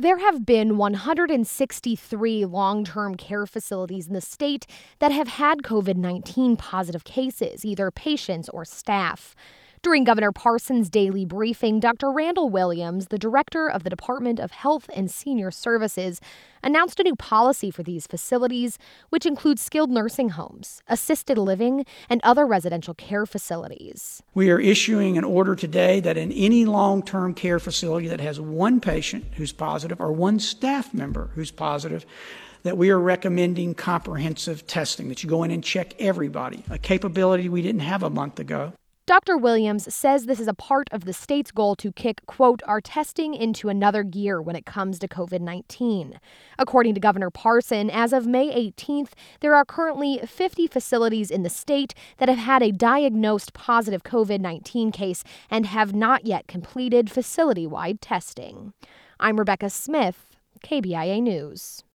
There have been 163 long term care facilities in the state that have had COVID 19 positive cases, either patients or staff. During Governor Parson's daily briefing, Dr. Randall Williams, the director of the Department of Health and Senior Services, announced a new policy for these facilities, which includes skilled nursing homes, assisted living, and other residential care facilities. We are issuing an order today that in any long term care facility that has one patient who's positive or one staff member who's positive, that we are recommending comprehensive testing, that you go in and check everybody, a capability we didn't have a month ago. Dr. Williams says this is a part of the state's goal to kick, quote, our testing into another gear when it comes to COVID 19. According to Governor Parson, as of May 18th, there are currently 50 facilities in the state that have had a diagnosed positive COVID 19 case and have not yet completed facility wide testing. I'm Rebecca Smith, KBIA News.